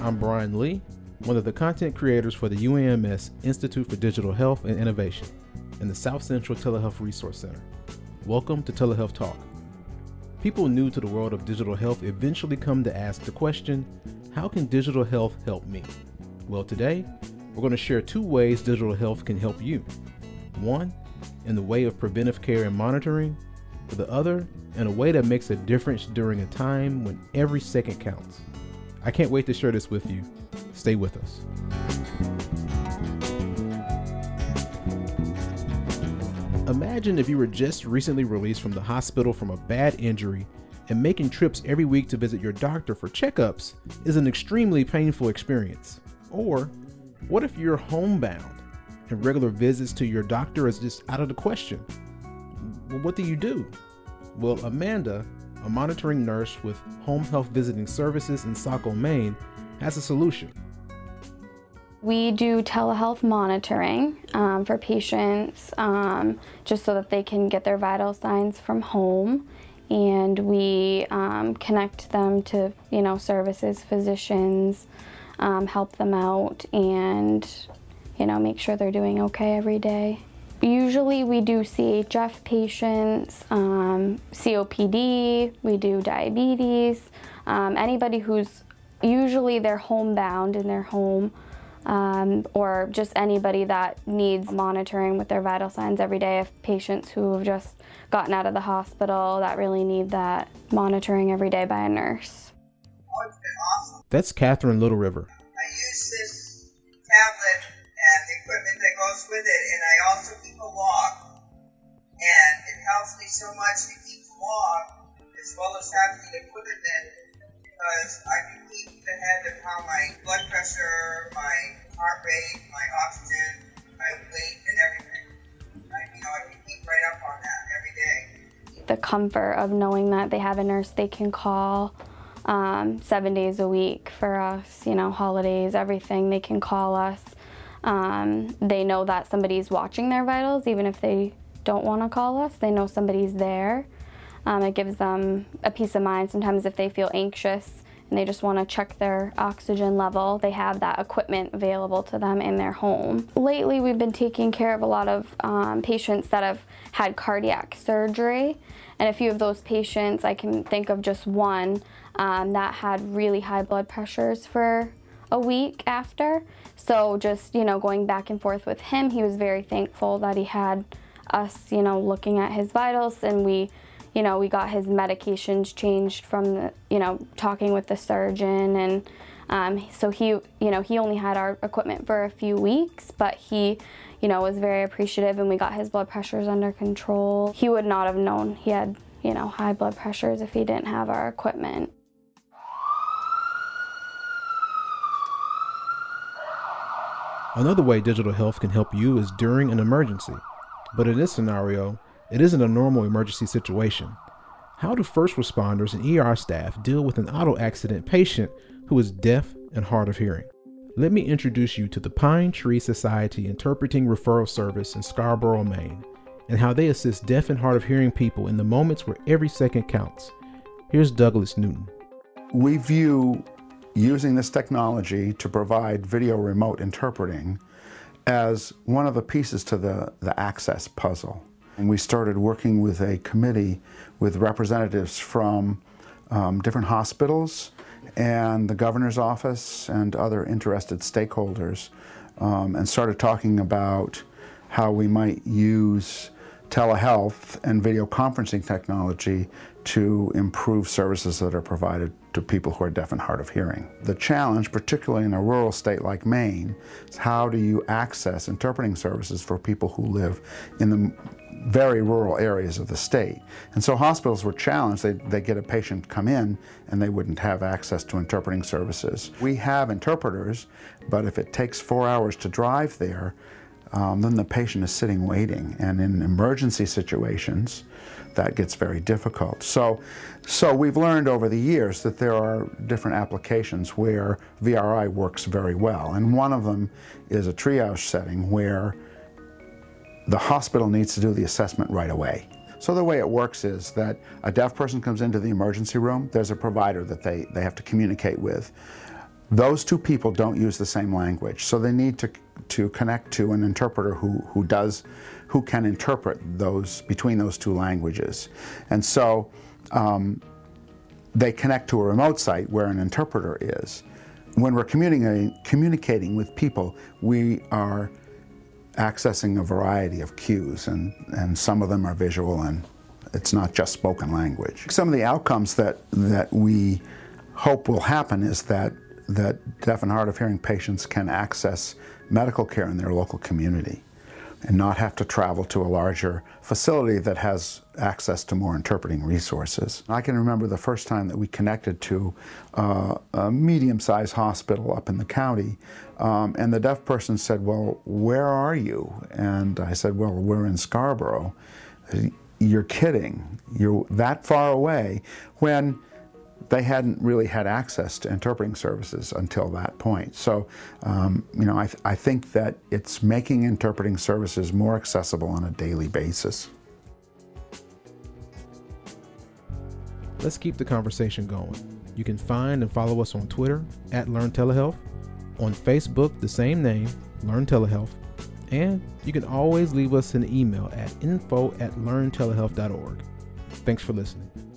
I'm Brian Lee, one of the content creators for the UAMS Institute for Digital Health and Innovation and the South Central Telehealth Resource Center. Welcome to Telehealth Talk. People new to the world of digital health eventually come to ask the question how can digital health help me? Well, today, we're going to share two ways digital health can help you. One, in the way of preventive care and monitoring, the other, in a way that makes a difference during a time when every second counts. I can't wait to share this with you. Stay with us. Imagine if you were just recently released from the hospital from a bad injury and making trips every week to visit your doctor for checkups is an extremely painful experience. Or what if you're homebound and regular visits to your doctor is just out of the question? Well, what do you do? Well, Amanda, a monitoring nurse with Home Health Visiting Services in Saco, Maine, has a solution. We do telehealth monitoring um, for patients um, just so that they can get their vital signs from home. And we um, connect them to, you know, services, physicians, um, help them out, and, you know, make sure they're doing okay every day. Usually we do CHF patients, um, COPD, we do diabetes, um, anybody who's usually they're homebound in their home um, or just anybody that needs monitoring with their vital signs every day. If patients who have just gotten out of the hospital that really need that monitoring every day by a nurse. That's Catherine Little River. So much to keep log as well as having the equipment because I can keep the head of how my blood pressure, my heart rate, my oxygen, my weight, and everything. I, you know, I can keep right up on that every day. The comfort of knowing that they have a nurse they can call um, seven days a week for us, you know, holidays, everything, they can call us. Um, they know that somebody's watching their vitals, even if they don't want to call us, they know somebody's there. Um, it gives them a peace of mind. Sometimes if they feel anxious and they just want to check their oxygen level, they have that equipment available to them in their home. Lately, we've been taking care of a lot of um, patients that have had cardiac surgery. And a few of those patients, I can think of just one um, that had really high blood pressures for a week after. So just, you know, going back and forth with him, he was very thankful that he had us, you know, looking at his vitals and we you know, we got his medications changed from the, you know, talking with the surgeon and um, so he, you know, he only had our equipment for a few weeks, but he, you know, was very appreciative and we got his blood pressures under control. He would not have known he had, you know, high blood pressures if he didn't have our equipment. Another way digital health can help you is during an emergency. But in this scenario, it isn't a normal emergency situation. How do first responders and ER staff deal with an auto accident patient who is deaf and hard of hearing? Let me introduce you to the Pine Tree Society Interpreting Referral Service in Scarborough, Maine, and how they assist deaf and hard of hearing people in the moments where every second counts. Here's Douglas Newton. We view using this technology to provide video remote interpreting as one of the pieces to the, the access puzzle. And we started working with a committee with representatives from um, different hospitals and the governor's office and other interested stakeholders um, and started talking about how we might use telehealth and video conferencing technology to improve services that are provided to people who are deaf and hard of hearing. The challenge, particularly in a rural state like Maine, is how do you access interpreting services for people who live in the very rural areas of the state. And so hospitals were challenged. They, they get a patient come in and they wouldn't have access to interpreting services. We have interpreters, but if it takes four hours to drive there, um, then the patient is sitting waiting. And in emergency situations, that gets very difficult. So, so we've learned over the years that there are different applications where VRI works very well. And one of them is a triage setting where the hospital needs to do the assessment right away. So the way it works is that a deaf person comes into the emergency room, there's a provider that they, they have to communicate with. Those two people don't use the same language, so they need to to connect to an interpreter who who does who can interpret those between those two languages, and so. Um, they connect to a remote site where an interpreter is. When we're communicating, communicating with people, we are accessing a variety of cues, and, and some of them are visual, and it's not just spoken language. Some of the outcomes that, that we hope will happen is that, that deaf and hard of hearing patients can access medical care in their local community and not have to travel to a larger facility that has access to more interpreting resources. I can remember the first time that we connected to uh, a medium sized hospital up in the county, um, and the deaf person said, Well, where are you? And I said, Well, we're in Scarborough. You're kidding. You're that far away. When they hadn't really had access to interpreting services until that point. So, um, you know, I, th- I think that it's making interpreting services more accessible on a daily basis. Let's keep the conversation going. You can find and follow us on Twitter at Learn Telehealth, on Facebook, the same name, Learn Telehealth, and you can always leave us an email at info at learntelehealth.org. Thanks for listening.